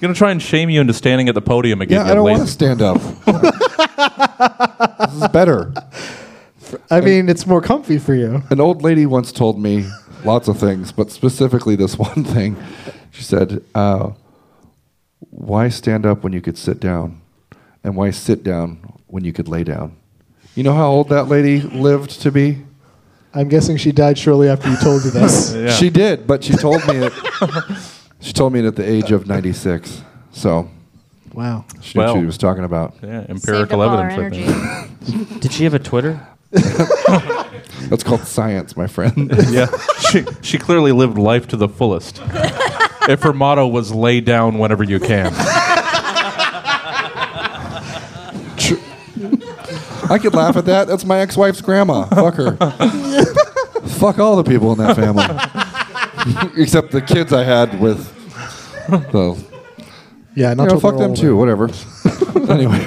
gonna try and shame you into standing at the podium again. Yeah, I don't lazy- want to stand up. this is better. I mean, it's more comfy for you. An old lady once told me lots of things, but specifically this one thing. She said, uh, "Why stand up when you could sit down, and why sit down when you could lay down?" You know how old that lady lived to be? I'm guessing she died shortly after you told me this. Yeah. She did, but she told me it. she told me it at the age of 96. So wow. she knew what Well. she was talking about. yeah, Saved empirical up all our evidence. I energy. Did she have a Twitter? That's called science, my friend. yeah, she she clearly lived life to the fullest. if her motto was "lay down whenever you can," I could laugh at that. That's my ex-wife's grandma. Fuck her. Fuck all the people in that family, except the kids I had with. The, Yeah, not you know, fuck them older. too. Whatever. anyway.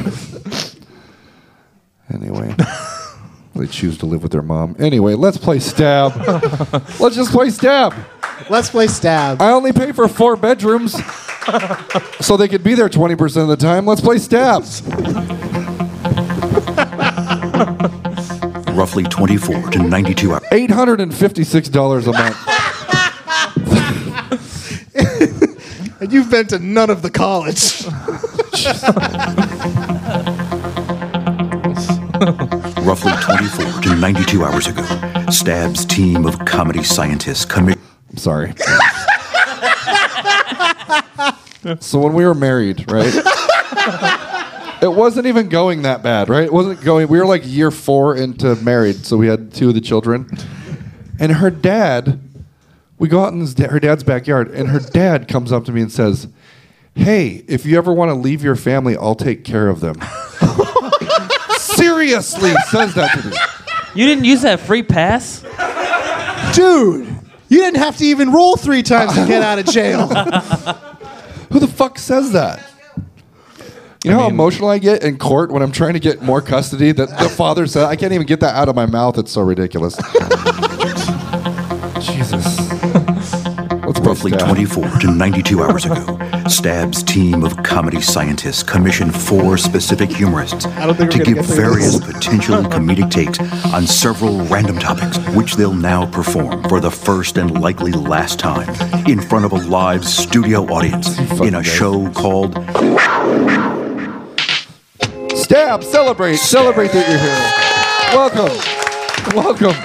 Anyway. They choose to live with their mom. Anyway, let's play stab. let's just play stab. Let's play stab. I only pay for four bedrooms, so they could be there 20% of the time. Let's play stab. Roughly 24 to 92 hours. $856 a month. And you've been to none of the college. Roughly 24 to 92 hours ago, Stab's team of comedy scientists commissioned. I'm sorry. so when we were married, right? It wasn't even going that bad, right? It wasn't going. We were like year four into married, so we had two of the children. And her dad, we go out in his, da- her dad's backyard, and her dad comes up to me and says, "Hey, if you ever want to leave your family, I'll take care of them." Seriously, says that to me. You didn't use that free pass? Dude, you didn't have to even roll three times to get out of jail. Who the fuck says that? You know how mean- emotional I get in court when I'm trying to get more custody that the father said I can't even get that out of my mouth. It's so ridiculous. Roughly 24 to 92 hours ago, Stab's team of comedy scientists commissioned four specific humorists to give various potentially comedic takes on several random topics, which they'll now perform for the first and likely last time in front of a live studio audience in a show called Stab, celebrate, celebrate that you're here. Welcome, welcome,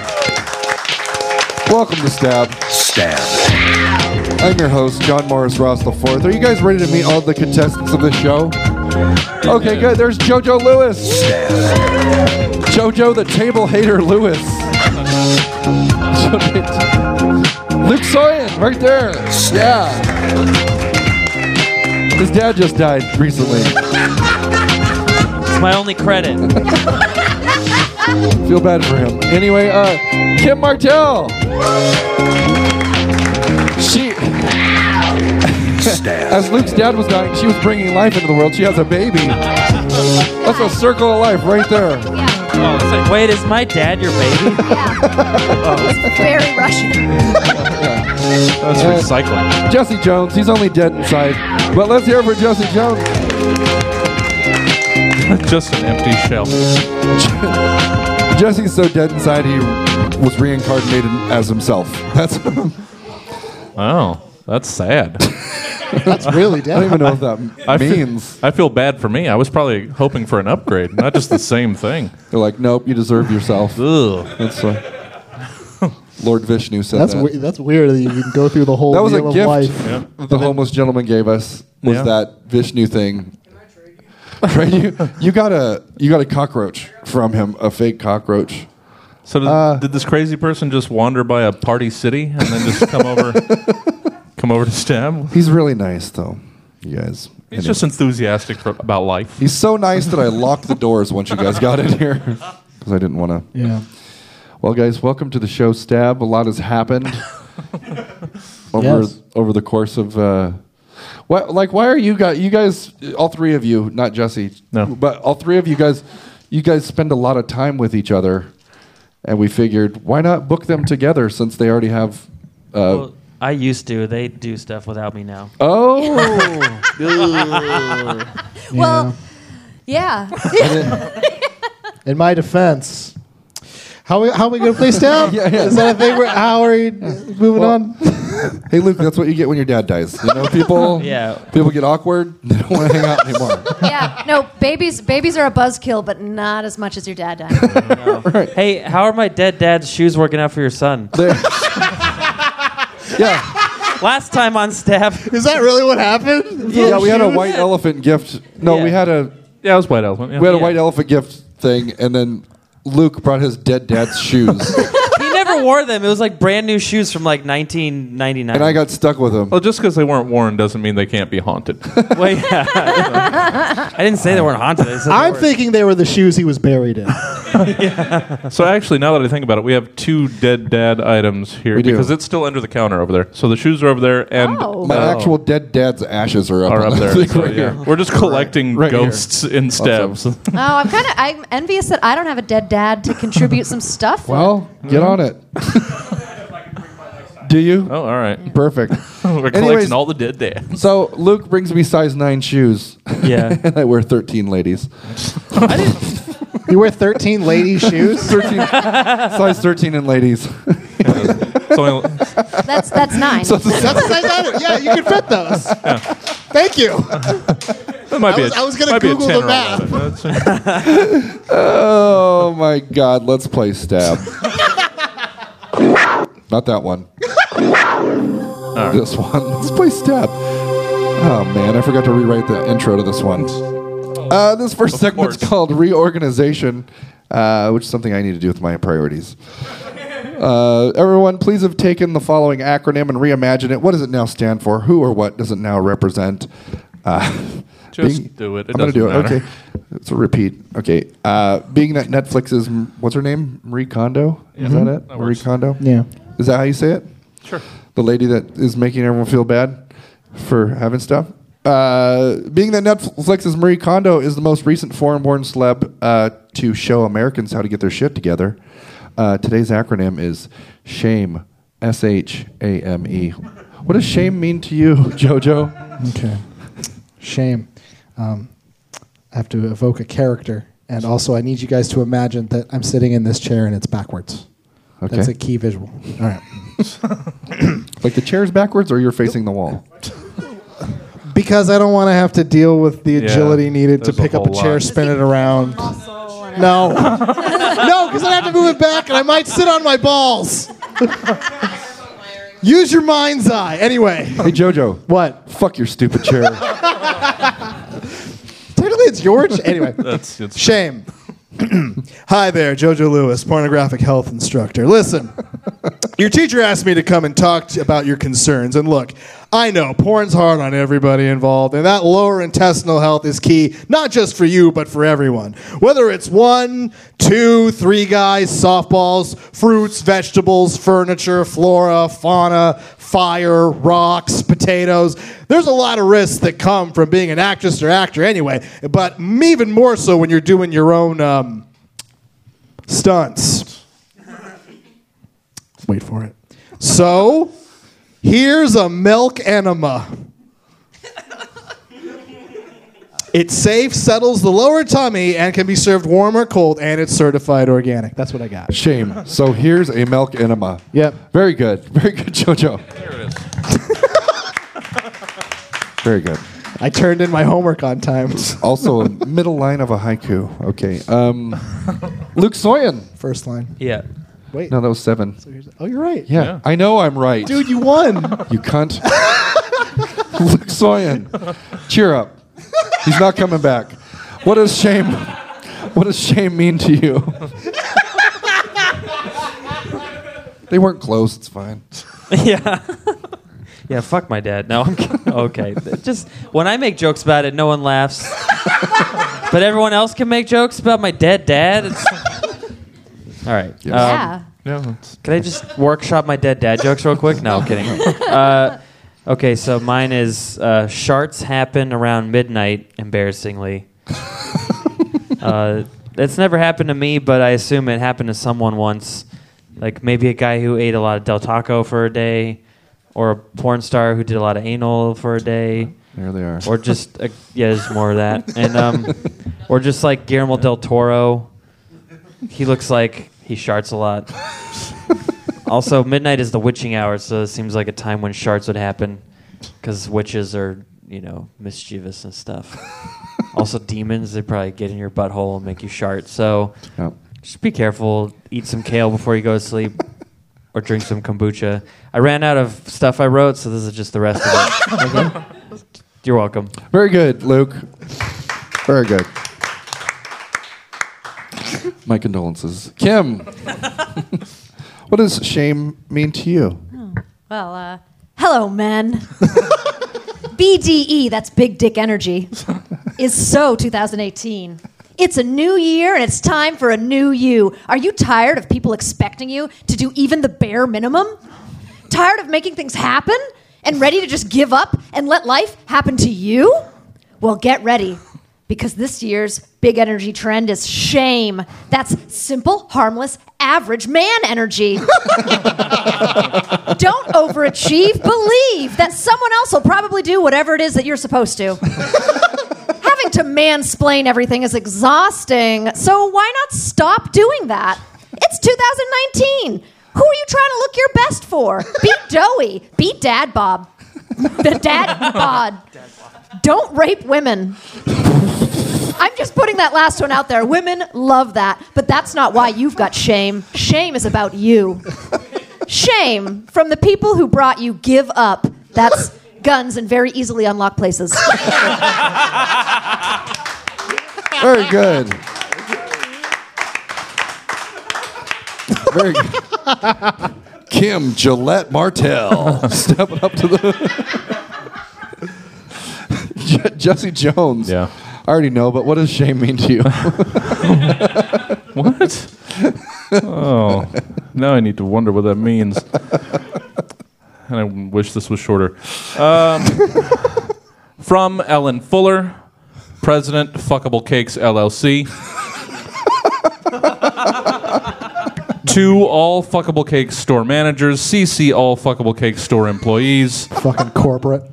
welcome to Stab. Stab. I'm your host, John Morris Ross IV. Are you guys ready to meet all the contestants of this show? Okay, good. There's JoJo Lewis. JoJo the table hater Lewis. Luke Soyan, right there. Yeah. His dad just died recently. It's my only credit. Feel bad for him. Anyway, uh, Kim Martell. She, Stab. as Luke's dad was dying, she was bringing life into the world. She has a baby. That's a circle of life right there. Oh, it's like, wait, is my dad your baby? Yeah. Very Russian. That's recycling. Jesse Jones, he's only dead inside. But let's hear it for Jesse Jones. Just an empty shell. Jesse's so dead inside he was reincarnated as himself. That's I Oh, that's sad. That's really dead. I don't dead. even know what that I feel- means. I feel bad for me. I was probably hoping for an upgrade, not just the same thing. They're like, nope, you deserve yourself. Ugh. That's uh, Lord Vishnu said That's that. we- that's weird that you can go through the whole That was a wheel gift of life. Yeah. the homeless gentleman gave us was Yeah. that Vishnu thing. Right, you, you got a you got a cockroach from him, a fake cockroach. So did, Uh, did this crazy person just wander by a party city and then just come over, come over to stab? He's really nice though, you guys. He's Anyway. just enthusiastic for, about life. He's so nice that I locked the doors once you guys got in here because I didn't want to. Yeah. Well, guys, welcome to the show. Stab. A lot has happened over Yes. over the course of. Uh, what like why are you guys? You guys, all three of you, not Jesse, No. but all three of you guys, you guys spend a lot of time with each other, and we figured why not book them together since they already have. Uh, Well, I used to. They do stuff without me now. Oh, Well, yeah. In my defense, how we, how we gonna play stab? Yeah, yeah. Is that a thing? Where, how are we moving Well- on? hey Luke, that's what you get when your dad dies. You know, people. Yeah. People get awkward. They don't want to hang out anymore. yeah. No, babies babies are a buzzkill, but not as much as your dad died. Hey, how are my dead dad's shoes working out for your son? They- yeah, Last time on Stab. Is that really what happened? yeah. We had a white elephant gift. No, we Yeah. had a Yeah, it was White Elephant. Yeah. we had a Yeah. white elephant gift thing, and then Luke brought his dead dad's shoes, He never wore them. It was like brand new shoes from like 1999. and I got stuck with them. well, just because they weren't worn doesn't mean they can't be haunted. Well, yeah. I didn't say they weren't haunted. I said they I'm were- thinking they were the shoes he was buried in. so actually, now that I think about it, we have two dead dad items here We do. because it's still under the counter over there. So the shoes are over there, and Oh. My uh, actual dead dad's ashes are up, are on up the there. thing So, right yeah. here. We're just collecting Right here. ghosts in stabs. Awesome. Oh, I'm kind of I'm envious that I don't have a dead dad to contribute some stuff. Well, get on it. Do you? Oh, all right. Perfect. We're collecting Anyways- all the dead dads. So Luke brings me size nine shoes, Yeah. and I wear thirteen ladies. You wear 13 ladies' shoes? 13, size thirteen in ladies. It's That's that's nine. So it's a That's a size item. Yeah, you can fit those. Thank you. that might I be was- a- I was gonna might be a Google 10 the or math. 11. That's- Oh my God! Let's play stab. Not that one. This one. Let's play stab. Oh man, I forgot to rewrite the intro to this one. Uh, this first Of segment's course. called reorganization, uh, which is something I need to do with my priorities. Uh, everyone, please have taken the following acronym and reimagine it. What does it now stand for? Who or what does it now represent? Uh, Just do it. It I'm going to do it. doesn't Okay. It's a repeat. Okay. Uh, being that Netflix is, what's her name? Marie Kondo? Is that it? That Marie works. Kondo? Yeah. Is that how you say it? Sure. The lady that is making everyone feel bad for having stuff? Uh, being that Netflix's Marie Kondo is the most recent foreign-born celeb uh, to show Americans how to get their shit together, uh, today's acronym is SHAME. S H A M E. What does shame mean to you, JoJo? Okay. Shame. Um, I have to evoke a character. And also, I need you guys to imagine that I'm sitting in this chair and it's backwards. Okay. That's a key visual. All right. Like the chair's backwards, or you're facing the wall? Because I don't want to have to deal with the Yeah, agility needed to there's a pick up a whole chair, lot. spin it around. No. no, because I have to move it back and I might sit on my balls. Use your mind's eye. Anyway, Hey, JoJo. what? Fuck your stupid chair. Technically, it's your ch- Anyway, That's it's shame. Hi there, Jojo Lewis, pornographic health instructor. Listen, your teacher asked me to come and talk about your concerns. And look, I know porn's hard on everybody involved, and that lower intestinal health is key, not just for you, but for everyone. Whether it's one, two, three guys, softballs, fruits, vegetables, furniture, flora, fauna, fire, rocks, potatoes. There's a lot of risks that come from being an actress or actor anyway, but even more so when you're doing your own um, stunts. Wait for it. So, here's a milk enema. It's safe, settles the lower tummy, and can be served warm or cold, and it's certified organic. That's what I got. Shame. So here's a milk enema. Yep. Very good. Very good, JoJo. There it is. Very good. I turned in my homework on time. Also, a middle line of a haiku. Okay. Um, Luke Soyan. First line. Yeah. Wait. No, that was seven. Oh, you're right. Yeah, Yeah. I know I'm right. Dude, you won. You cunt. Luke Soyan. Cheer up. He's not coming back. What does shame what does shame mean to you? they weren't close, it's fine. yeah. yeah, fuck my dad. No, I'm kidding. Okay. Just when I make jokes about it, no one laughs. but everyone else can make jokes about my dead dad. It's... All right. Um, yeah. yeah. It's, Can I just workshop my dead dad jokes real quick? No, I'm kidding. Uh, okay, so mine is uh, sharts happen around midnight, embarrassingly. uh, that's never happened to me, but I assume it happened to someone once. Like maybe a guy who ate a lot of Del Taco for a day, or a porn star who did a lot of anal for a day, There they are. or just uh, yeah, there's more of that, and um, or just like Guillermo del Toro. He looks like he sharts a lot. also, midnight is the witching hour, so it seems like a time when sharts would happen, because witches are you know mischievous and stuff. also, demons they probably get in your butthole and make you shart. So Yep. just be careful. Eat some kale before you go to sleep, or drink some kombucha. I ran out of stuff I wrote, so this is just the rest of it. You're welcome. Very good, Luke. Very good. My condolences. Kim, what does shame mean to you? Well, uh, hello, men. BDE, that's big dick energy, is so 2018. It's a new year and it's time for a new you. Are you tired of people expecting you to do even the bare minimum? Tired of making things happen and ready to just give up and let life happen to you? Well, get ready because this year's big energy trend is shame. That's simple, harmless, average man energy. Don't overachieve. Believe that someone else will probably do whatever it is that you're supposed to. Having to mansplain everything is exhausting. So why not stop doing that? It's 2019. Who are you trying to look your best for? Beat Doughy. Beat Dad Bob. The Dad Bod. Don't rape women. I'm just putting that last one out there. Women love that, but that's not why you've got shame. Shame is about you. Shame from the people who brought you give up. That's guns and very easily unlocked places. Very good. Very good. Kim Gillette Martell stepping up to the. Je- Jesse Jones. Yeah. I already know, but what does shame mean to you? What? oh, now I need to wonder what that means. And I wish this was shorter. Um, from Ellen Fuller, President, Fuckable Cakes LLC. to all Fuckable Cakes store managers, CC all Fuckable Cakes store employees. Fucking corporate.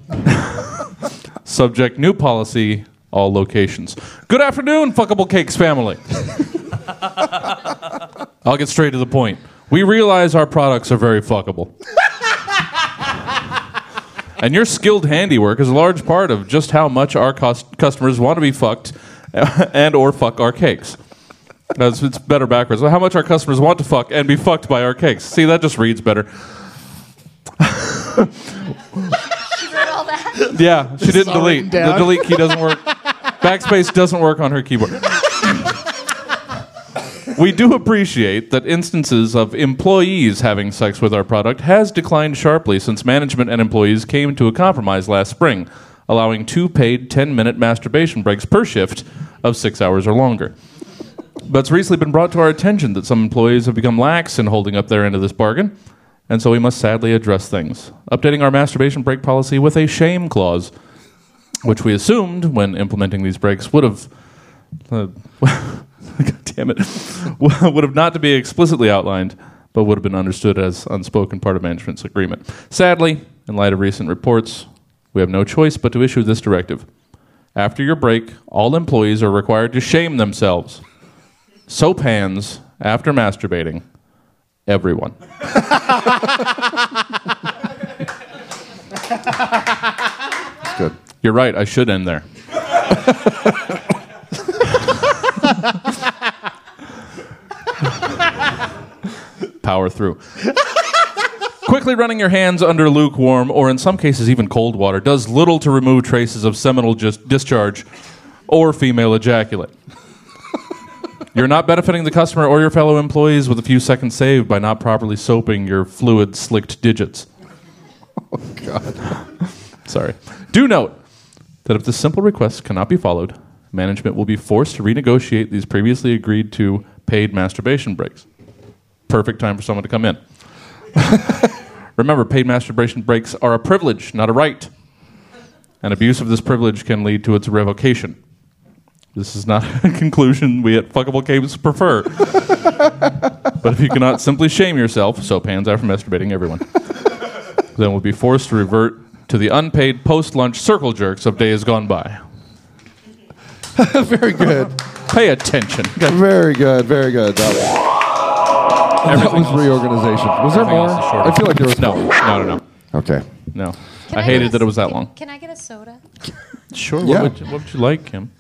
Subject new policy, all locations. Good afternoon, Fuckable Cakes family. I'll get straight to the point. We realize our products are very fuckable. and your skilled handiwork is a large part of just how much our cus- customers want to be fucked and or fuck our cakes. That's, it's better backwards. How much our customers want to fuck and be fucked by our cakes. See, that just reads better. Yeah, she didn't delete. The delete key doesn't work. Backspace doesn't work on her keyboard. we do appreciate that instances of employees having sex with our product has declined sharply since management and employees came to a compromise last spring, allowing two paid 10-minute masturbation breaks per shift of 6 hours or longer. But it's recently been brought to our attention that some employees have become lax in holding up their end of this bargain, and so we must sadly address things. Updating our masturbation break policy with a shame clause, which we assumed when implementing these breaks would have. Uh, God damn it. would have not to be explicitly outlined, but would have been understood as unspoken part of management's agreement. Sadly, in light of recent reports, we have no choice but to issue this directive. After your break, all employees are required to shame themselves. Soap hands after masturbating. Everyone. It's good. You're right. I should end there. Power through. Quickly running your hands under lukewarm, or in some cases even cold water, does little to remove traces of seminal dis- discharge or female ejaculate. You're not benefiting the customer or your fellow employees with a few seconds saved by not properly soaping your fluid slicked digits. Oh, God. Sorry. Do note that if this simple request cannot be followed, management will be forced to renegotiate these previously agreed to paid masturbation breaks. Perfect time for someone to come in. Remember, paid masturbation breaks are a privilege, not a right. And abuse of this privilege can lead to its revocation. This is not a conclusion we at Fuckable Cakes prefer. but if you cannot simply shame yourself, so pans hands after masturbating, everyone. then we'll be forced to revert to the unpaid post lunch circle jerks of days gone by. very good. Pay attention. Very good. Very good. That, that was reorganization. Was there more? else is shorter. I feel like there was no, more. no, no, no, Okay. no. Can I hated a- that it was that can- long. Can I get a soda? Sure. What, Yeah. would you, what would you like, Kim?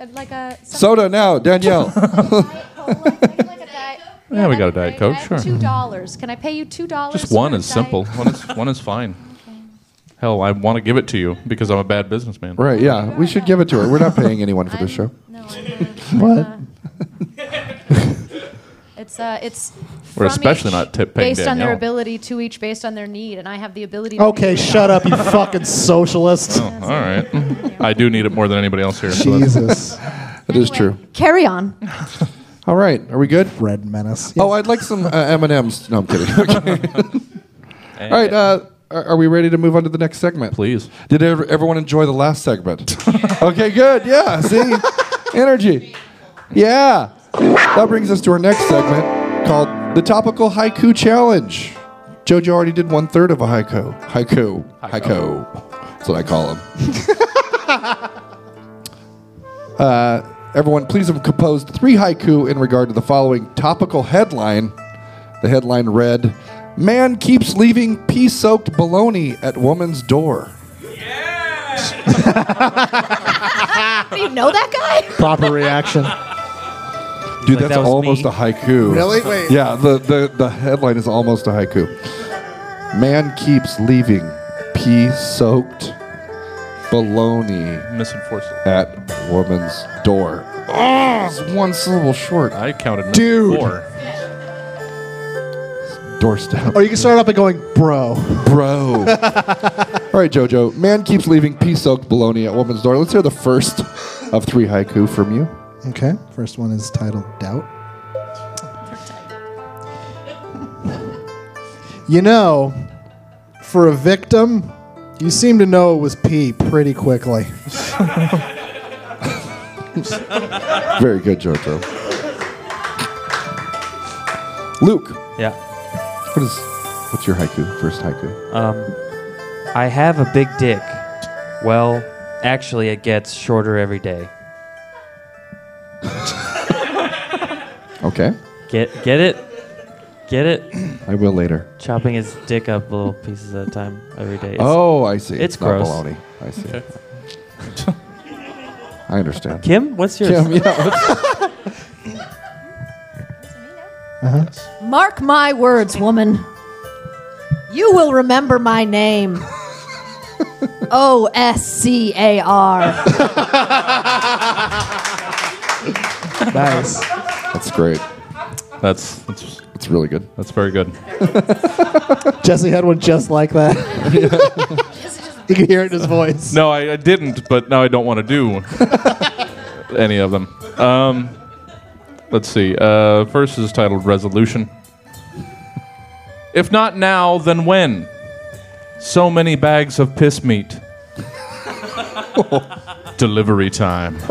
Uh, like a Soda now, Danielle. Diet Cola? Can I get like a diet- Yeah, we got a Diet. Coke, sure. Two dollars. Can I pay you two dollars? Just one is simple. One is one is fine. Hell, I want to give it to you because I'm a bad businessman. right, yeah. We should give it to her. We're not paying anyone for this show. No, I'm not. What? It's uh, it's. We're from especially each not tip- paying based on their Danielle. ability to each based on their need, and I have the ability. to Okay, pay shut up, you fucking socialist. Oh, all right. I do need it more than anybody else here. so that's- Jesus. It is true. Carry on. All right. Are we good? Red menace. Oh, I'd like some uh, M&Ms. No, I'm kidding. Okay. All right. Uh, are, are we ready to move on to the next segment? Please. Did ever, everyone enjoy the last segment? okay, good. Yeah, see? Energy. Yeah. That brings us to our next segment called the Topical Haiku Challenge. Jojo already did one third of a haiku. Haiku. Haiku. That's what I call them. uh, everyone, please have composed three haiku in regard to the following topical headline. The headline read Man keeps leaving pea soaked baloney at woman's door. Yeah! Do you know that guy? Proper reaction. Dude, Like that's that almost me? a haiku. Really? Wait. Yeah, the, the, the headline is almost a haiku. Man keeps leaving pea soaked baloney Misenforced. at woman's door. Oh, it's one syllable short. I counted Dude. four. Doorstep. Or you can start off by going, bro. Bro. All right, JoJo. Man keeps leaving pea soaked baloney at woman's door. Let's hear the first of three haiku from you. Okay. First one is titled Doubt. You know, for a victim, you seem to know it was pee pretty quickly. Very good, JoJo. Luke, Yeah. what is what's your haiku? First haiku. Um, I have a big dick. Well, actually, it gets shorter every day. Okay. Get get it? Get it? I will later. Chopping his dick up little pieces at a time every day. It's- oh, I see. it's not gross. bologna. I see. I understand. Kim, what's yours? Kim, yeah, what's- uh-huh. Mark my words, woman. You will remember my name. O S C A R. Nice. that's great. That's that's It's really good. that's very good. Jesse had one just like that. you can hear it in his voice. No, I, I didn't, but now I don't want to do any of them. Um, let's see. Uh, first is titled Resolution. If not now, then when? So many bags of piss meat. Delivery time.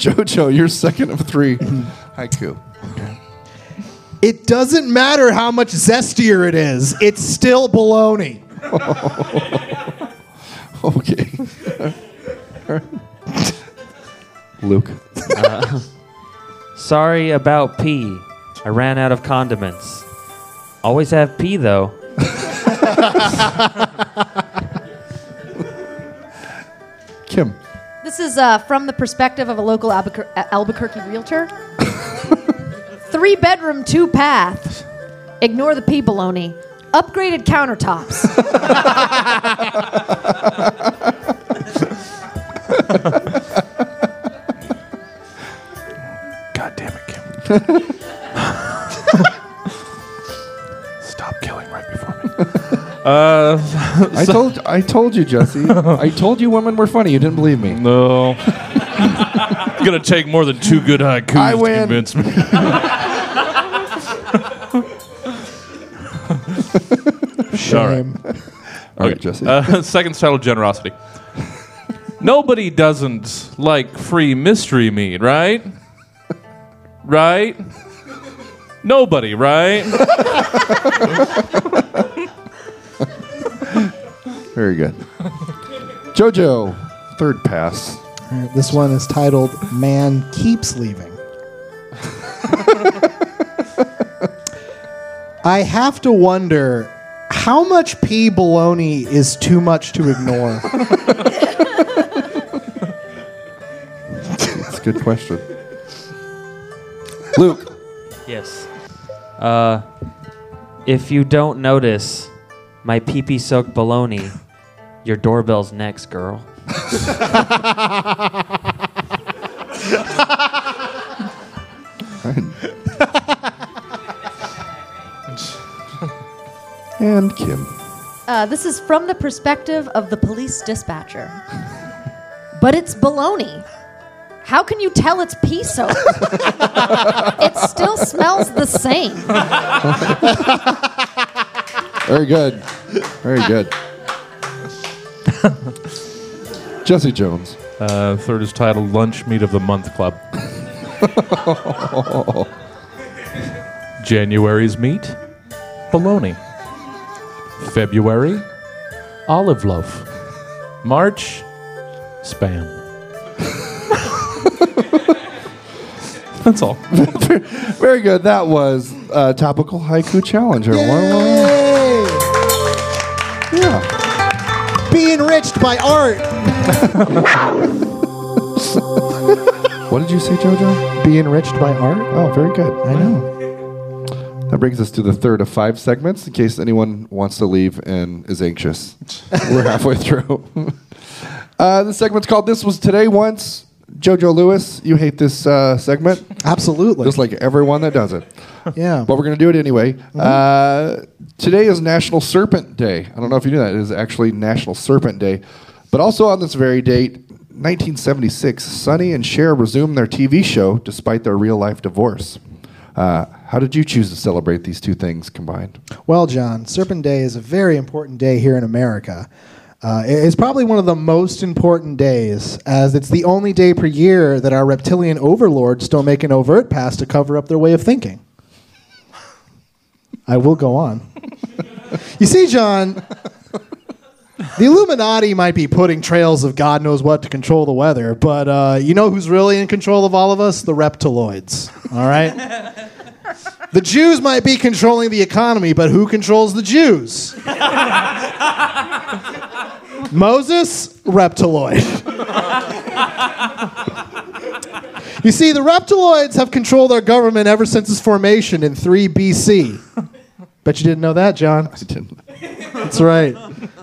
Jojo, you're second of three. Haiku. It doesn't matter how much zestier it is, it's still baloney. Okay. Luke. Uh, sorry about pee. I ran out of condiments. Always have pee though. Kim. This is uh, from the perspective of a local Albuquer- Albuquerque realtor. Three bedroom, two path. Ignore the pea baloney. Upgraded countertops. God damn it, Kim. Uh, I told I told you, Jesse. I told you women were funny. You didn't believe me. no. it's gonna take more than two good haikus I to win. convince me. Shame. All right, Jesse. Uh, second title, generosity. Nobody doesn't like free mystery meat, right? Right? Nobody, right? Very good. JoJo, third pass. All right, this one is titled Man Keeps Leaving. I have to wonder how much pea baloney is too much to ignore. That's a good question. Luke, Yes. Uh, if you don't notice my pee pee soaked baloney, your doorbell's next, girl. and Kim. Uh, this is from the perspective of the police dispatcher. but it's baloney. How can you tell it's pea soaked? it still smells the same. Very good. Very good. Jesse Jones. Uh, third is titled Lunch Meat of the Month Club. January's meat, bologna. February, olive loaf. March, spam. That's all. Very good. That was uh, topical haiku challenge. everyone. Yeah. Be enriched by art. What did you say, JoJo? Be enriched by art? Oh, very good. I know. That brings us to the third of five segments, in case anyone wants to leave and is anxious. We're halfway through. uh, the segment's called "This Was Today Once." JoJo Lewis, you hate this uh, segment, Absolutely. just like everyone that does it. yeah. But we're going to do it anyway. Uh, today is National Serpent Day. I don't know if you knew that. It is actually National Serpent Day. But also on this very date, 1976, Sonny and Cher resumed their TV show despite their real life divorce. Uh, how did you choose to celebrate these two things combined? Well, John, Serpent Day is a very important day here in America. Uh, it's probably one of the most important days, as it's the only day per year that our reptilian overlords don't make an overt pass to cover up their way of thinking. I will go on. you see, John, the Illuminati might be putting trails of God knows what to control the weather, but uh, you know who's really in control of all of us? The reptiloids. All right? The Jews might be controlling the economy, but who controls the Jews? Moses, reptiloid. you see, the reptiloids have controlled our government ever since its formation in 3 BC. Bet you didn't know that, John. I didn't. That's right.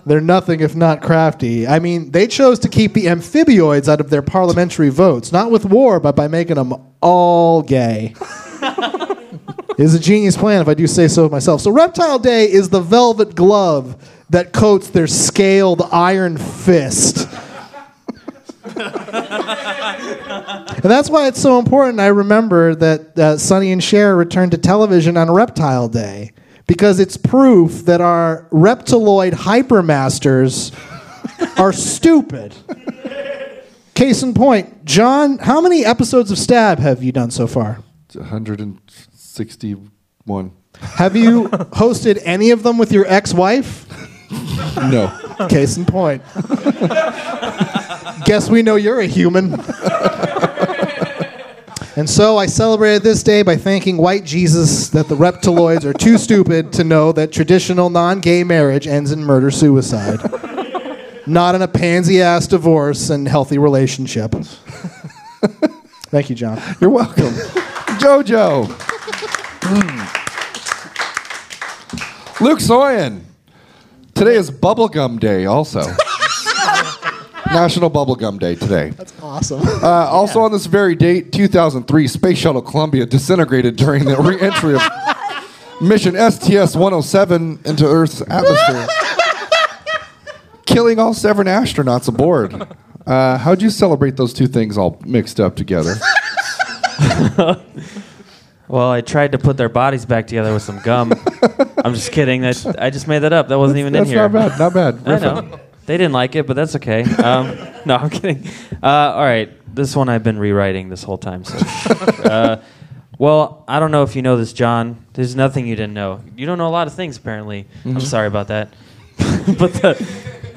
They're nothing if not crafty. I mean, they chose to keep the amphibioids out of their parliamentary votes, not with war, but by making them all gay. is a genius plan, if I do say so myself. So, Reptile Day is the velvet glove that coats their scaled iron fist. and that's why it's so important. I remember that uh, Sonny and Cher returned to television on Reptile Day because it's proof that our reptiloid hypermasters are stupid. Case in point, John, how many episodes of Stab have you done so far? 161. Have you hosted any of them with your ex-wife? No. Case in point. Guess we know you're a human. and so I celebrated this day by thanking white Jesus that the reptiloids are too stupid to know that traditional non gay marriage ends in murder suicide, not in a pansy ass divorce and healthy relationship. Thank you, John. You're welcome. JoJo. Luke Soyan. Today is Bubblegum Day, also. National Bubblegum Day today. That's awesome. Uh, also on this very date, 2003, Space Shuttle Columbia disintegrated during the re-entry of mission STS-107 into Earth's atmosphere, killing all seven astronauts aboard. Uh, how'd you celebrate those two things all mixed up together? Well, I tried to put their bodies back together with some gum. I'm just kidding. That I just made that up. That wasn't even in That's here. not bad. Not bad. I know. They didn't like it, but that's okay. Um, no, I'm kidding. Uh, all right, this one I've been rewriting this whole time. So, uh, Well, I don't know if you know this, John. There's nothing you didn't know. You don't know a lot of things, apparently. Mm-hmm. I'm sorry about that. but the,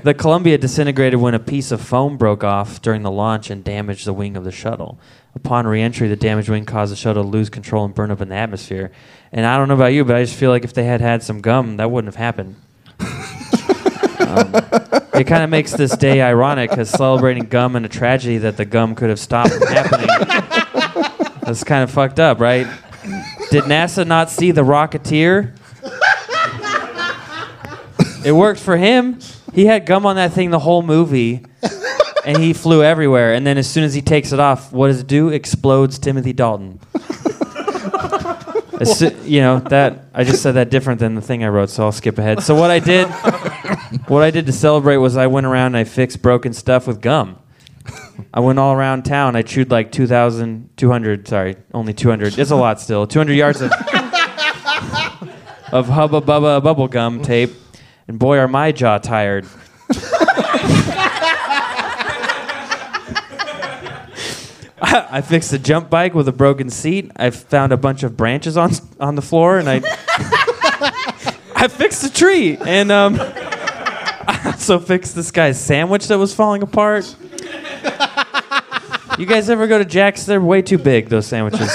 the Columbia disintegrated when a piece of foam broke off during the launch and damaged the wing of the shuttle. Upon reentry, the damaged wing caused the shuttle to lose control and burn up in the atmosphere. And I don't know about you, but I just feel like if they had had some gum, that wouldn't have happened. Um, it kind of makes this day ironic because celebrating gum and a tragedy that the gum could have stopped from happening. That's kind of fucked up, right? Did NASA not see the Rocketeer? It worked for him. He had gum on that thing the whole movie, and he flew everywhere. And then as soon as he takes it off, what does it do? Explodes Timothy Dalton. You know that I just said that different than the thing I wrote, so I'll skip ahead. So what I did, what I did to celebrate was I went around and I fixed broken stuff with gum. I went all around town. I chewed like 2,200, sorry, only 200. It's a lot still. 200 yards of, of Hubba Bubba bubble gum tape. And boy, are my jaw tired. I fixed a jump bike with a broken seat. I found a bunch of branches on on the floor, and I I fixed a tree, and um, I also fixed this guy's sandwich that was falling apart. You guys ever go to Jack's? They're way too big, those sandwiches.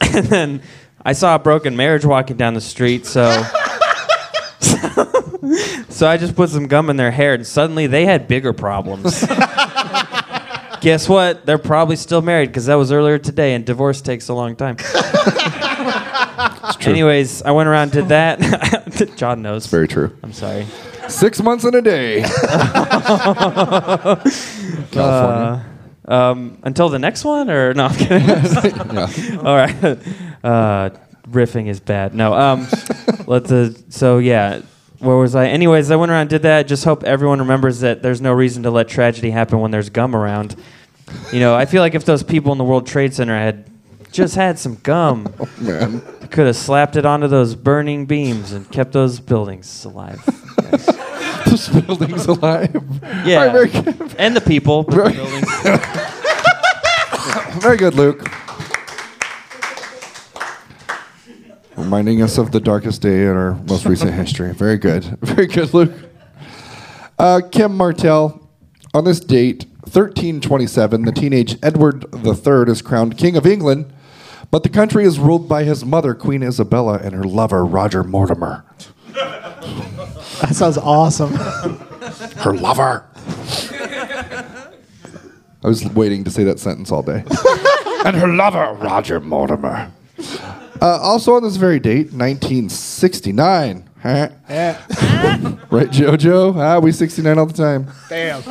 and then I saw a broken marriage walking down the street, so. so I just put some gum in their hair, and suddenly they had bigger problems. Guess what? They're probably still married because that was earlier today, and divorce takes a long time. Anyways, I went around and did that. John knows. Very true. I'm sorry. Six months in a day. California. Uh, um, until the next one, or no? I'm kidding. yeah. All right. Uh, riffing is bad. No. Um, let's. Uh, so yeah. Where was I? Anyways, I went around and did that. Just hope everyone remembers that there's no reason to let tragedy happen when there's gum around. You know, I feel like if those people in the World Trade Center had just had some gum, oh, Man. could have slapped it onto those burning beams and kept those buildings alive. those building's alive. Yeah. All right, very, good. And the people. but the buildings. very good, Luke. Reminding us of the darkest day in our most recent history. Very good. Very good, Luke. Uh, Kim Martell. On this date, 1327, the teenage Edward III is crowned King of England, but the country is ruled by his mother, Queen Isabella, and her lover, Roger Mortimer. That sounds awesome. Her lover. I was waiting to say that sentence all day. and her lover, Roger Mortimer. Uh, also on this very date, 1969. Huh? right, JoJo? Ah, we 69 all the time. Damn.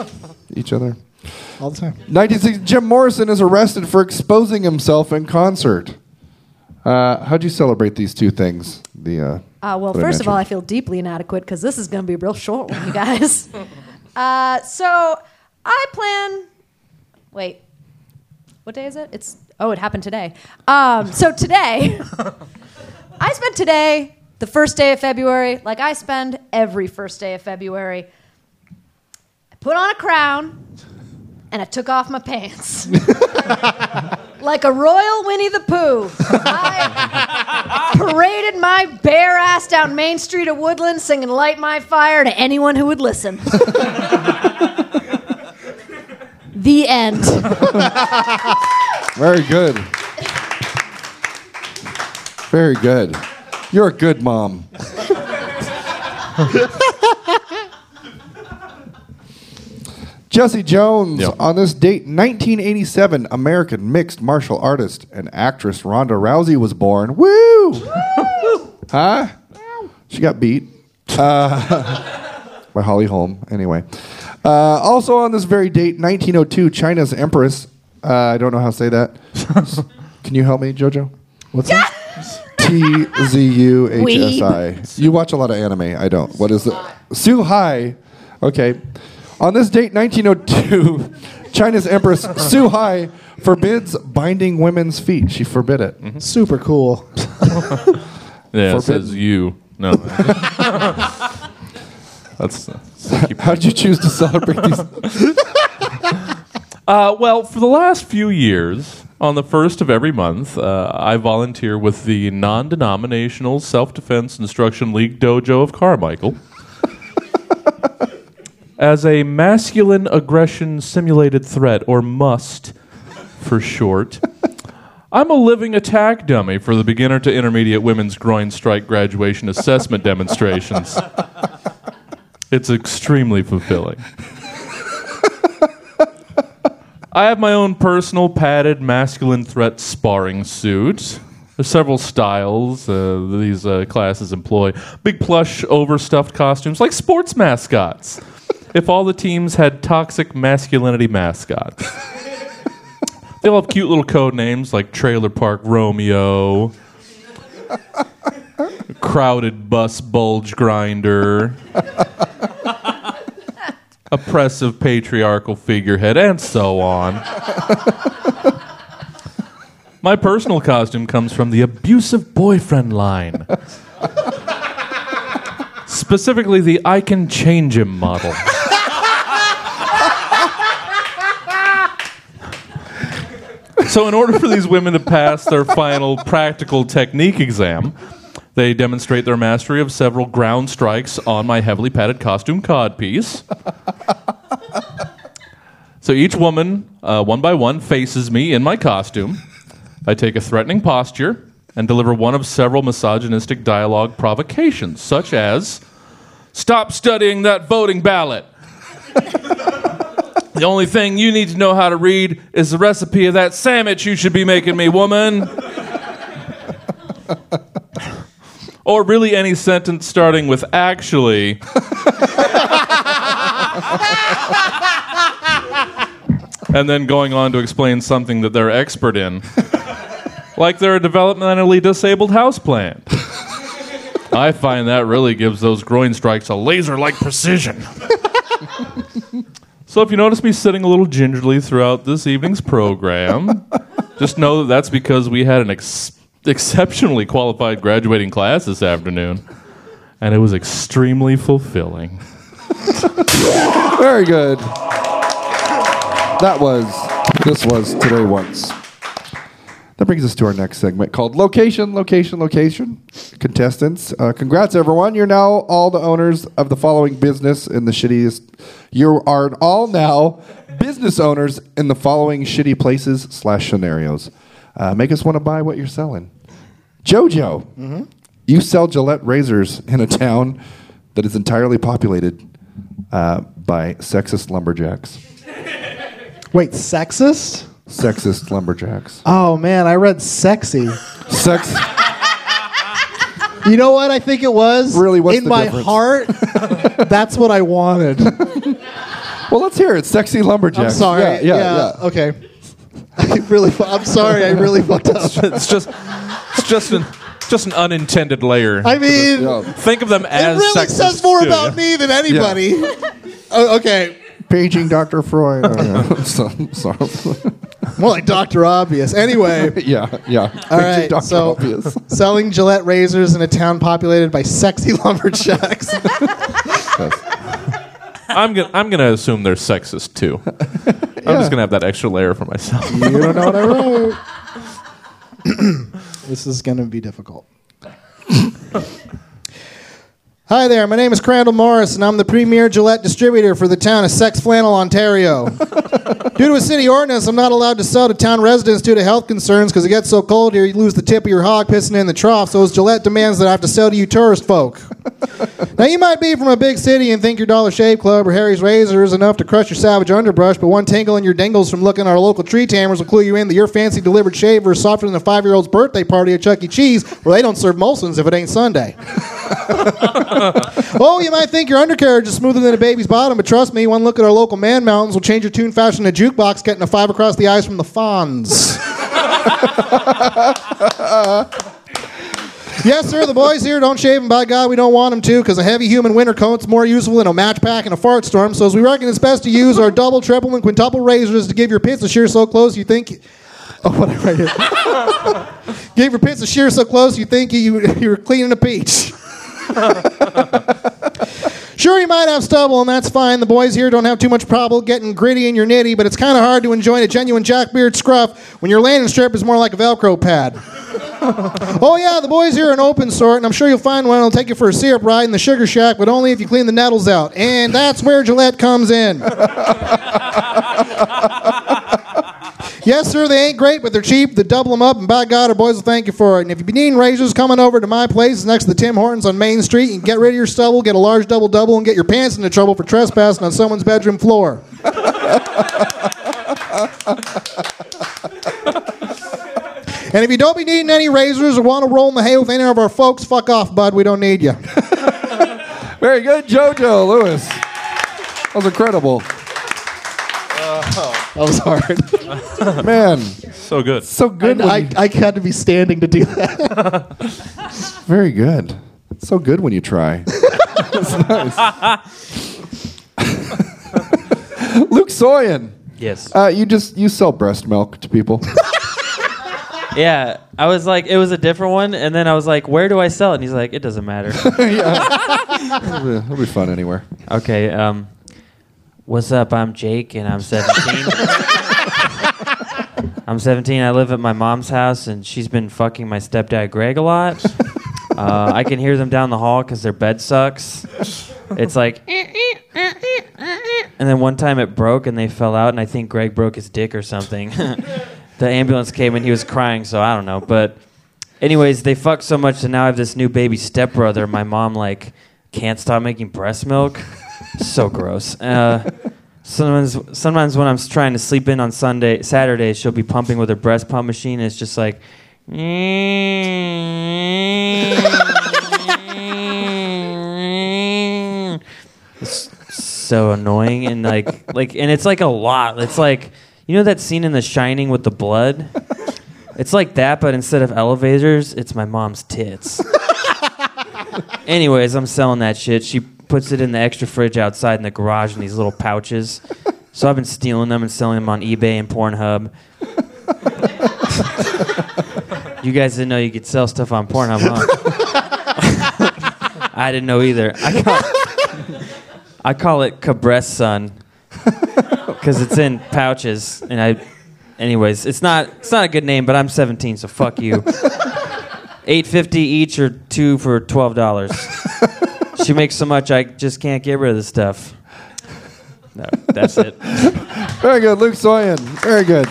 Each other. All the time. 1960, Jim Morrison is arrested for exposing himself in concert. Uh, how'd you celebrate these two things? The uh, Uh, well, first of all, I feel deeply inadequate because this is going to be a real short one, you guys. uh, so I plan. Wait, what day is it? It's oh, it happened today. Um, so today, I spent today, the first day of February, like I spend every first day of February. I put on a crown and I took off my pants. like a royal Winnie the Pooh. I paraded my bare ass down Main Street of Woodland singing Light My Fire to anyone who would listen. the end. Very good. Very good. You're a good mom. Jesse Jones, Yep. on this date, 1987, American mixed martial artist and actress Ronda Rousey was born. Woo! huh? She got beat uh, by Holly Holm. Anyway, uh, also on this very date, 1902, China's empress. Uh, I don't know how to say that. Can you help me, JoJo? What's that? T Z U H S I. You watch a lot of anime. I don't. What is it? Su Hai. Okay. On this date, 1902, China's Empress Su Hai forbids binding women's feet. She forbid it. Super cool. Yeah, Forbidden. it says you. No. That's. How did you choose to celebrate these? Uh, well, for the last few years, On the first of every month, uh, I volunteer with the non denominational Self Defense Instruction League Dojo of Carmichael as a masculine aggression simulated threat, or MUST for short. I'm a living attack dummy for the beginner to intermediate women's groin strike graduation assessment demonstrations. It's extremely fulfilling. I have my own personal padded masculine threat sparring suit. There's several styles uh, these uh, classes employ. Big plush, overstuffed costumes like sports mascots. if all the teams had toxic masculinity mascots. they all have cute little code names like Trailer Park Romeo, Crowded Bus Bulge Grinder oppressive patriarchal figurehead, and so on. My personal costume comes from the abusive boyfriend line. Specifically, the I can change him model. so, in order for these women to pass their final practical technique exam, they demonstrate their mastery of several ground strikes on my heavily padded costume codpiece. so each woman, uh, one by one, faces me in my costume. I take a threatening posture and deliver one of several misogynistic dialogue provocations, such as Stop studying that voting ballot. the only thing you need to know how to read is the recipe of that sandwich you should be making me, woman. Or really any sentence starting with actually. and then going on to explain something that they're expert in. like they're a developmentally disabled houseplant. I find that really gives those groin strikes a laser like precision. so if you notice me sitting a little gingerly throughout this evening's program, just know that that's because we had an ex- exceptionally qualified graduating class this afternoon, and it was extremely fulfilling. Very good. That was, this was Today Once. That brings us to our next segment called Location, Location, Location. Contestants, uh, congrats everyone. You're now all the owners of the following business in the shittiest. You are all now business owners in the following shitty places slash scenarios. Uh, make us want to buy what you're selling. Jojo, you sell Gillette razors in a town that is entirely populated uh, by sexist lumberjacks. Wait, sexist? Sexist lumberjacks. Oh man, I read sexy. Sex. You know what I think it was? Really, what's in the my difference? heart? that's what I wanted. Well, let's hear it. Sexy lumberjacks. I'm sorry. Yeah, yeah, yeah. Okay. I really. fu- I'm sorry. I really fucked up. it's just, it's just an, just an unintended layer. I mean, Think of them as. it as really sexist, says more too, about yeah. me than anybody. Oh, okay. Paging Dr. Freud. Oh, yeah. so, sorry. More like Doctor Obvious. Anyway. yeah, yeah. all right. Dr. so Obvious. selling Gillette razors in a town populated by sexy lumberjacks. I'm gonna, I'm gonna assume they're sexist too. I'm just gonna have that extra layer for myself. you don't know what I wrote. This is going to be difficult. Hi there, my name is Crandall Morris, and I'm the premier Gillette distributor for the town of Sex Flannel, Ontario. due to a city ordinance, I'm not allowed to sell to town residents due to health concerns because it gets so cold here you lose the tip of your hog pissing in the trough, so it's Gillette demands that I have to sell to you tourist folk. now, you might be from a big city and think your Dollar Shave Club or Harry's Razor is enough to crush your savage underbrush, but one tingle in your dingles from looking at our local tree tammers will clue you in that your fancy delivered shaver is softer than a five year old's birthday party at Chuck E. Cheese, where they don't serve Molson's if it ain't Sunday. oh, you might think your undercarriage is smoother than a baby's bottom, but trust me, one look at our local man mountains will change your tune faster than a jukebox getting a five across the eyes from the Fonz. yes, sir, the boys here don't shave, and by God, we don't want them to, because a heavy human winter coat's more useful than a match pack in a fart storm. So, as we reckon it's best to use our double, triple, and quintuple razors to give your pits a shear so close you think. Oh, what I write here. give your pits a shear so close you think you, you were cleaning a peach. Sure, you might have stubble, and that's fine. The boys here don't have too much trouble getting gritty in your nitty, but it's kind of hard to enjoy a genuine jackbeard scruff when your landing strip is more like a Velcro pad. oh, yeah, the boys here are an open sort, and I'm sure you'll find one that'll take you for a syrup ride in the sugar shack, but only if you clean the nettles out. And that's where Gillette comes in. Yes, sir, they ain't great, but they're cheap. They double them up, and by God, our boys will thank you for it. And if you've been needing razors, coming over to my place next to the Tim Hortons on Main Street. You can get rid of your stubble, get a large double double, and get your pants into trouble for trespassing on someone's bedroom floor. and if you don't be needing any razors or want to roll in the hay with any of our folks, fuck off, bud. We don't need you. Very good, JoJo Lewis. That was incredible. That was hard. Man, So good. so good. when I, I had to be standing to do that. very good. So good when you try. That's nice. Luke Soyan. Yes. Uh, you just you sell breast milk to people. yeah. I was like, it was a different one, and then I was like, where do I sell it? And he's like, it doesn't matter. it'll, be, it'll be fun anywhere. okay. Um, what's up? I'm Jake, and I'm 17. I'm 17. I live at my mom's house, and she's been fucking my stepdad Greg a lot. Uh, I can hear them down the hall because their bed sucks. It's like, and then one time it broke and they fell out, and I think Greg broke his dick or something. the ambulance came and he was crying, so I don't know. But, anyways, they fucked so much that now I have this new baby stepbrother. My mom like can't stop making breast milk. So gross. Uh, sometimes, sometimes when I'm trying to sleep in on Sunday, Saturday, she'll be pumping with her breast pump machine. And it's just like. It's so annoying and like like and it's like a lot. It's like you know that scene in The Shining with the blood? It's like that, but instead of elevators, it's my mom's tits. Anyways, I'm selling that shit. She puts it in the extra fridge outside in the garage in these little pouches. So I've been stealing them and selling them on eBay and Pornhub. you guys didn't know you could sell stuff on Pornhub, huh? I didn't know either. I call, I call it Capri Sun because it's in pouches, and I. Anyways, it's not it's not a good name, but I'm 17, so fuck you. Eight fifty each or two for twelve dollars. She makes so much I just can't get rid of the stuff. No, that's it. Very good, Luke Soyan. Very good.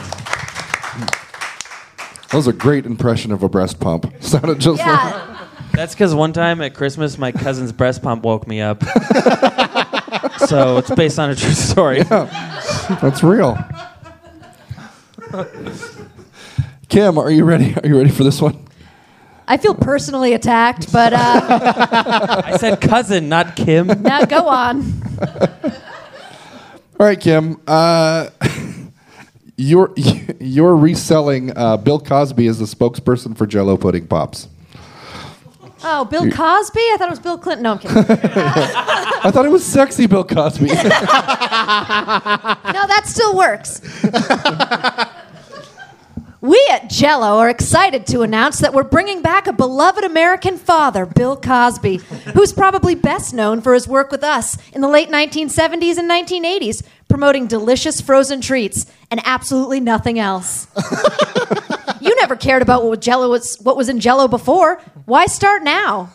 That was a great impression of a breast pump. Sounded just like. Yeah. That's because one time at Christmas, my cousin's breast pump woke me up. so it's based on a true story. That's real. Kim, are you ready? Are you ready for this one? I feel personally attacked, but uh, I said cousin, not Kim. now go on. All right, Kim. Uh, you're you're reselling uh, Bill Cosby as the spokesperson for Jello pudding pops. Oh, Bill Cosby? I thought it was Bill Clinton. No, I'm kidding. I thought it was sexy, Bill Cosby. No, that still works. We at Jello are excited to announce that we're bringing back a beloved American father, Bill Cosby, who's probably best known for his work with us in the late 1970s and 1980s, promoting delicious frozen treats and absolutely nothing else. you never cared about what Jello was, what was in Jello before. Why start now?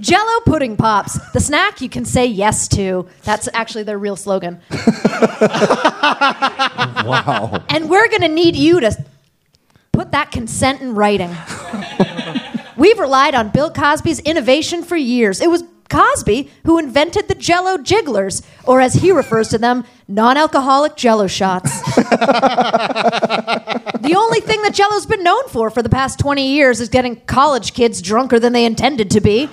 Jello pudding pops, the snack you can say yes to. That's actually their real slogan. wow. And we're going to need you to put that consent in writing. We've relied on Bill Cosby's innovation for years. It was Cosby who invented the Jello Jigglers, or as he refers to them, non-alcoholic Jello shots. the only thing that Jello's been known for for the past 20 years is getting college kids drunker than they intended to be.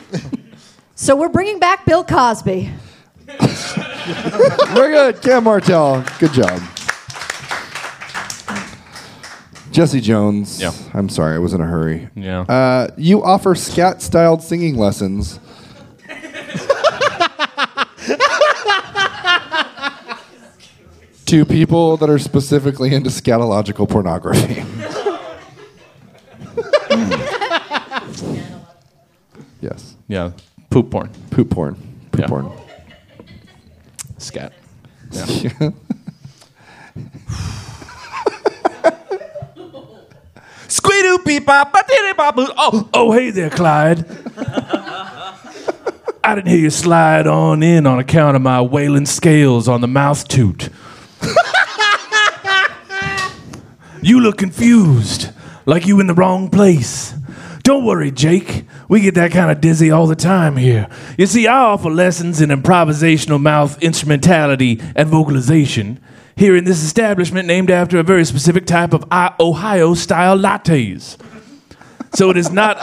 So we're bringing back Bill Cosby. Very good, Kim Martell. Good job. Jesse Jones. Yeah. I'm sorry, I was in a hurry. Yeah. Uh, you offer scat styled singing lessons. to people that are specifically into scatological pornography. yes. yeah. Poop porn. Poop porn. Poop Yeah. porn. scat. Squeedoo beep bop bop. Oh, Oh, hey there, Clyde. I didn't hear you slide on in on account of my wailing scales on the mouth toot. you look confused, like you in the wrong place. Don't worry, Jake. We get that kind of dizzy all the time here. You see, I offer lessons in improvisational mouth instrumentality and vocalization here in this establishment named after a very specific type of Ohio style lattes. So it is not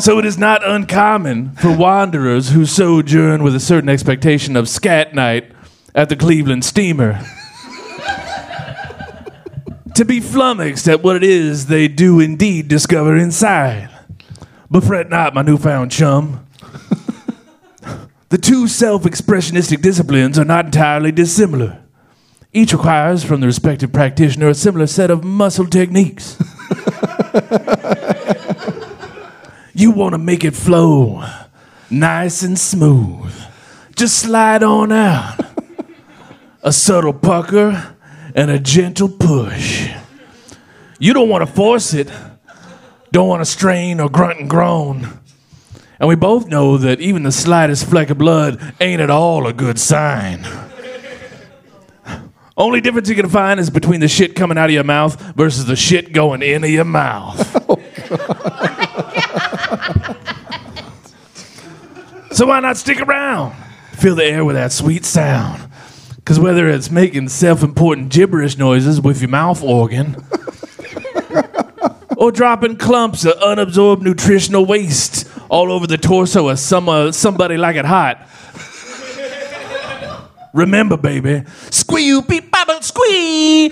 so it is not uncommon for wanderers who sojourn with a certain expectation of scat night at the Cleveland steamer to be flummoxed at what it is they do indeed discover inside. But fret not, my newfound chum. The two self expressionistic disciplines are not entirely dissimilar. Each requires from the respective practitioner a similar set of muscle techniques. you want to make it flow nice and smooth. Just slide on out. A subtle pucker and a gentle push. You don't want to force it, don't want to strain or grunt and groan. And we both know that even the slightest fleck of blood ain't at all a good sign. Only difference you can find is between the shit coming out of your mouth versus the shit going into your mouth. Oh, so why not stick around? Fill the air with that sweet sound. Because whether it's making self important gibberish noises with your mouth organ, or dropping clumps of unabsorbed nutritional waste all over the torso of some, uh, somebody like it hot. Remember, baby, squee you beep baba squee.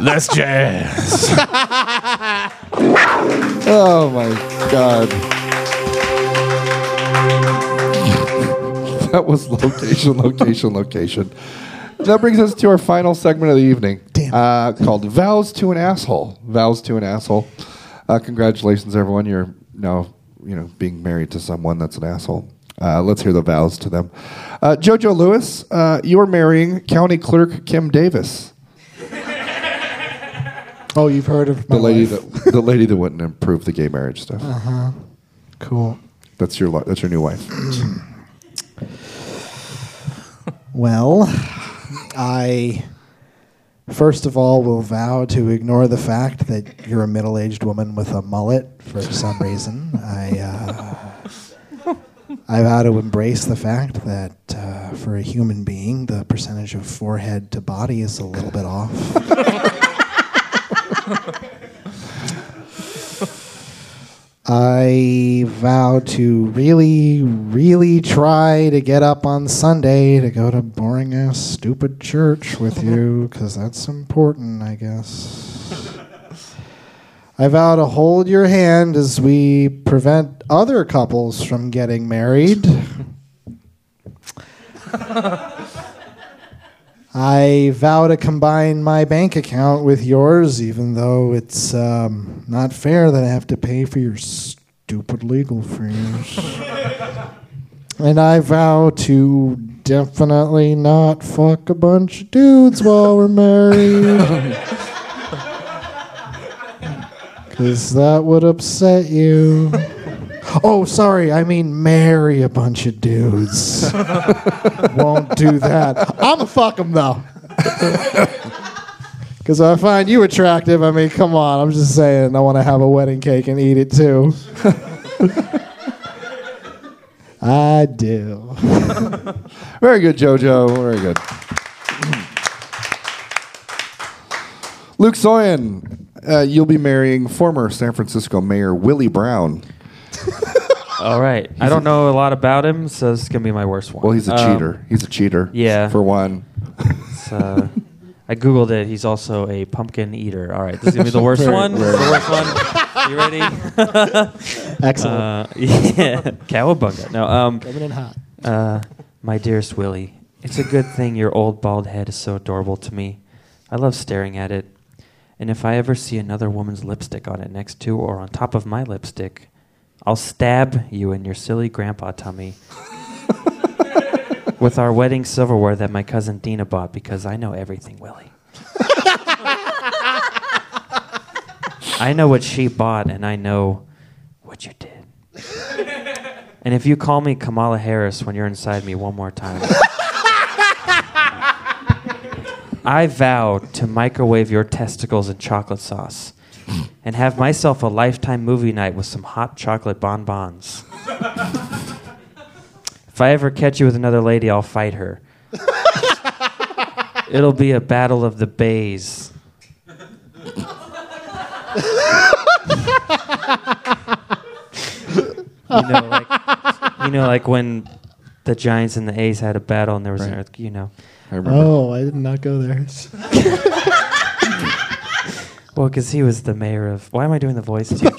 That's jazz. Oh my god. That was location, location, location. That brings us to our final segment of the evening, Damn. Uh, called "Vows to an Asshole." Vows to an asshole. Uh, congratulations, everyone! You're now, you know, being married to someone that's an asshole. Uh, let's hear the vows to them. Uh, Jojo Lewis, uh, you are marrying County Clerk Kim Davis, Oh, you've heard of my the lady wife. that the lady that wouldn't improve the gay marriage stuff. Uh huh. Cool. That's your li- that's your new wife. Well, I first of all we'll vow to ignore the fact that you're a middle-aged woman with a mullet for some reason. I uh, I vow to embrace the fact that uh, for a human being, the percentage of forehead to body is a little bit off. I vow to really, really try to get up on Sunday to go to boring ass stupid church with you because that's important, I guess. I vow to hold your hand as we prevent other couples from getting married. I vow to combine my bank account with yours, even though it's um, not fair that I have to pay for your stupid legal fees. and I vow to definitely not fuck a bunch of dudes while we're married. Because that would upset you. Oh, sorry, I mean marry a bunch of dudes. Won't do that. I'm gonna fuck them though. Because I find you attractive. I mean, come on. I'm just saying. I want to have a wedding cake and eat it too. I do. Very good, JoJo. Very good. Luke Soyan, uh, you'll be marrying former San Francisco Mayor Willie Brown. All right. I don't know a lot about him, so this is gonna be my worst one. Well, he's a Um, cheater. He's a cheater. yeah. For one. it's, uh, I googled it. He's also a pumpkin eater. All right, this is gonna be the worst Very- one. very- The worst one. You ready? Excellent. Uh, yeah, cowabunga. No, um, Coming in hot. uh, my dearest Willie, it's a good thing your old bald head is so adorable to me. I love staring at it. And if I ever see another woman's lipstick on it next to or on top of my lipstick, I'll stab you in your silly grandpa tummy with our wedding silverware that my cousin Dina bought because I know everything, Willie. I know what she bought, and I know what you did. And if you call me Kamala Harris when you're inside me one more time, I vow to microwave your testicles in chocolate sauce and have myself a lifetime movie night with some hot chocolate bonbons. if I ever catch you with another lady, I'll fight her. It'll be a battle of the bays. you know, like you know, like when the Giants and the A's had a battle, and there was an earth. You know, I remember. Oh, I did not go there. Well, because he was the mayor of. Why am I doing the voices? here,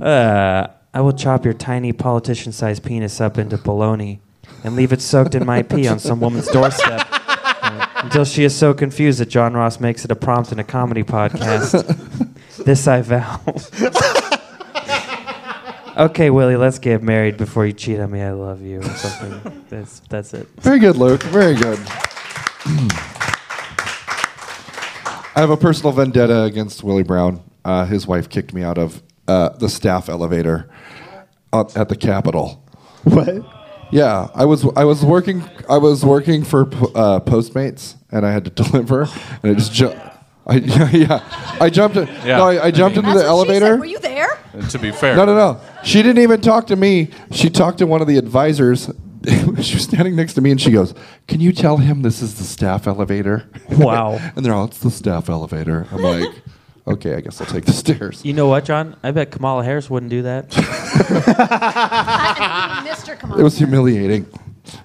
uh, I will chop your tiny politician-sized penis up into bologna and leave it soaked in my pee on some woman's doorstep. uh, Until she is so confused that John Ross makes it a prompt in a comedy podcast. this I vow. okay, Willie, let's get married before you cheat on me. I love you, or something. That's that's it. Very good, Luke. Very good. I have a personal vendetta against Willie Brown. Uh, his wife kicked me out of uh, the staff elevator up at the Capitol. What? Yeah, I was I was working I was working for uh, Postmates, and I had to deliver, and I just jumped. I, yeah, yeah, I jumped. In, Yeah. No, I, I jumped into That's the what she said. elevator. Were you there? And to be fair, No, no, no. She didn't even talk to me. She talked to one of the advisors. she was standing next to me and she goes, Can you tell him this is the staff elevator? Wow. and they're all, It's the staff elevator. I'm like, Okay, I guess I'll take the stairs. You know what, John? I bet Kamala Harris wouldn't do that. I, Mr. Come It was humiliating.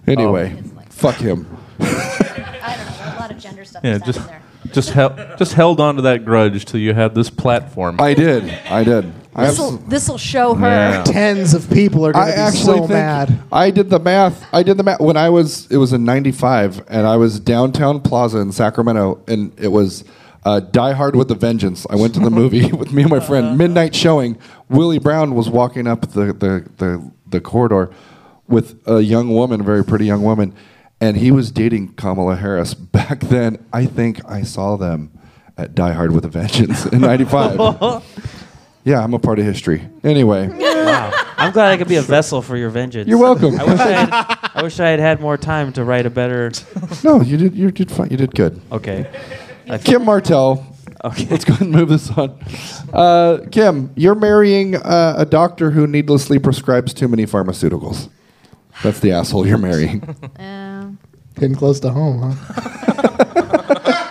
Anyway, It's like- fuck him. I don't know. There's a lot of gender stuff yeah, that's just there. just held just held on to that grudge till you had this platform. I did. I did. I, This'll, show her. Yeah. Tens of people are going I to be actually so think mad. I did the math. I did the math when I was. It was in '95, and I was downtown Plaza in Sacramento, and it was uh, Die Hard with a Vengeance. I went to the movie with me and my friend. Midnight showing. Willie Brown was walking up the the the, the corridor with a young woman, a very pretty young woman, and he was dating Kamala Harris. Back then, I think I saw them at Die Hard with a Vengeance in '95. yeah, I'm a part of history. Anyway. Wow. I'm glad I could be a vessel for your vengeance. You're welcome. I wish I had, I wish I had had more time to write a better. No, you did. You did fine. You did good. Okay. Kim Martell. Okay. Let's go ahead and move this on. Uh, Kim, you're marrying uh, a doctor who needlessly prescribes too many pharmaceuticals. That's the asshole you're marrying. Um, Getting close to home, huh?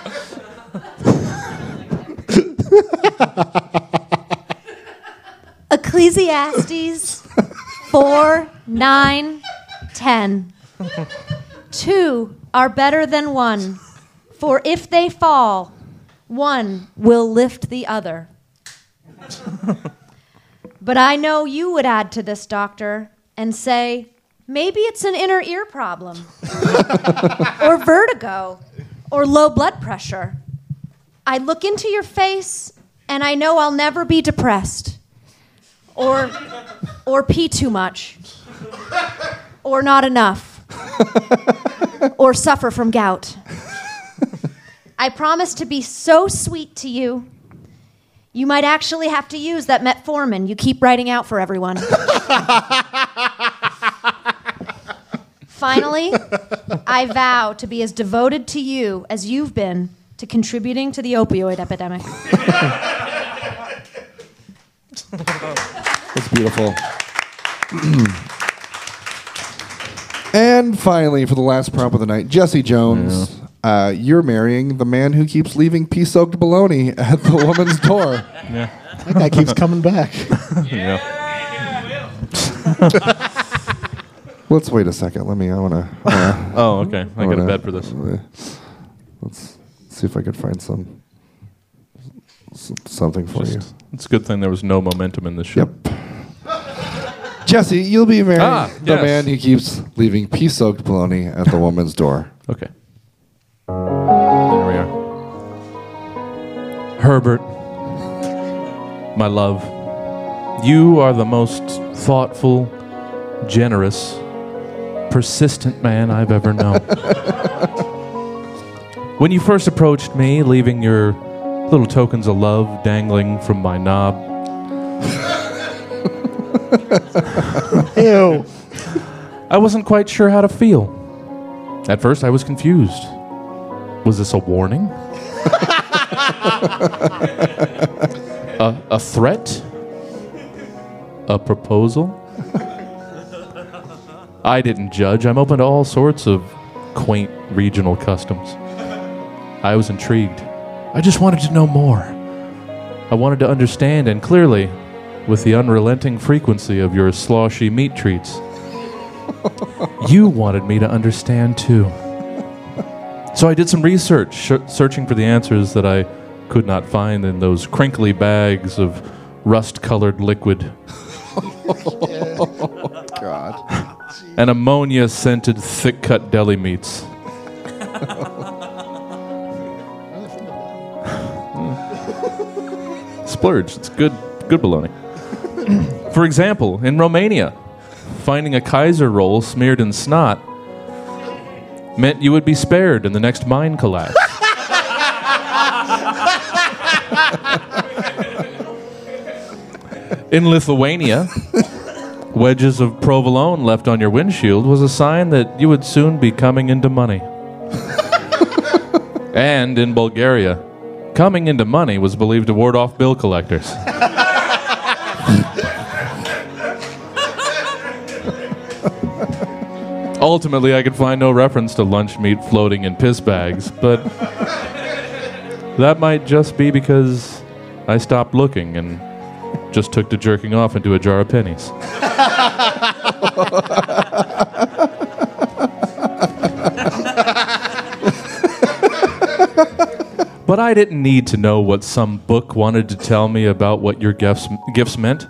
Ecclesiastes 4, 9, 10. Two are better than one, for if they fall, one will lift the other. but I know you would add to this, doctor, and say, maybe it's an inner ear problem, or vertigo, or low blood pressure. I look into your face, and I know I'll never be depressed or or pee too much. Or not enough. Or suffer from gout. I promise to be so sweet to you. You might actually have to use that metformin you keep writing out for everyone. Finally i vow to be as devoted to you as you've been to contributing to the opioid epidemic That's beautiful. and finally, for the last prompt of the night, Jesse Jones. Uh, you're marrying the man who keeps leaving pea-soaked bologna at the woman's door. Yeah. That guy keeps coming back. Let's wait a second. Let me. I want to. Oh, okay. I got a bed for this. Let's see if I could find some s- something for you. It's a good thing there was no momentum in this show. Yep. Jesse, you'll be marrying Ah, the yes. man who keeps leaving pea-soaked bologna at the woman's door. Okay. There we are. Herbert, my love, you are the most thoughtful, generous, persistent man I've ever known. when you first approached me, leaving your little tokens of love dangling from my knob, Ew. I wasn't quite sure how to feel. At first, I was confused. Was this a warning? a, a threat? A proposal? I didn't judge. I'm open to all sorts of quaint regional customs. I was intrigued. I just wanted to know more. I wanted to understand, and clearly, with the unrelenting frequency of your sloshy meat treats, you wanted me to understand too. So I did some research, sh- searching for the answers that I could not find in those crinkly bags of rust colored liquid God. and ammonia scented thick cut deli meats. Splurge. It's good, good bologna. For example, in Romania, finding a Kaiser roll smeared in snot meant you would be spared in the next mine collapse. in Lithuania, wedges of provolone left on your windshield was a sign that you would soon be coming into money. and in Bulgaria, coming into money was believed to ward off bill collectors. Ultimately, I could find no reference to lunch meat floating in piss bags, but that might just be because I stopped looking and just took to jerking off into a jar of pennies. but I didn't need to know what some book wanted to tell me about what your gifts, gifts meant,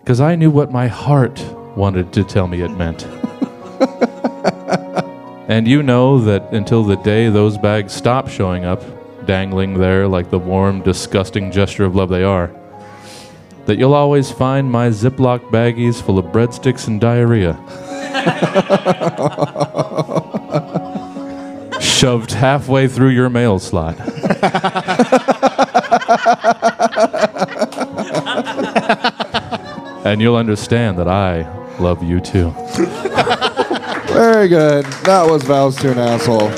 because I knew what my heart wanted to tell me it meant. and you know that until the day those bags stop showing up, dangling there like the warm, disgusting gesture of love they are, that you'll always find my Ziploc baggies full of breadsticks and diarrhea. Shoved halfway through your mail slot. and you'll understand that I love you too. Very good. That was vows to an asshole.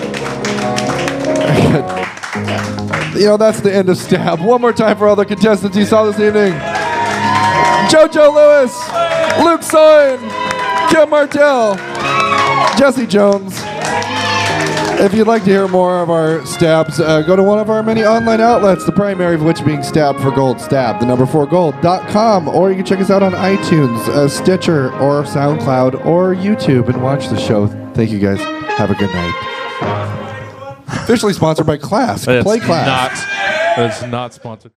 You know, that's the end of Stab. One more time for all the contestants you saw this evening. JoJo Lewis, Luke Soin, Kim Martell, Jesse Jones. If you'd like to hear more of our stabs, uh, go to one of our many online outlets, the primary of which being Stab for Gold, stab, the number four gold.com, or you can check us out on iTunes, uh, Stitcher, or SoundCloud, or YouTube and watch the show. Thank you guys. Have a good night. Officially sponsored by Class. Play Class. Not, it's not sponsored.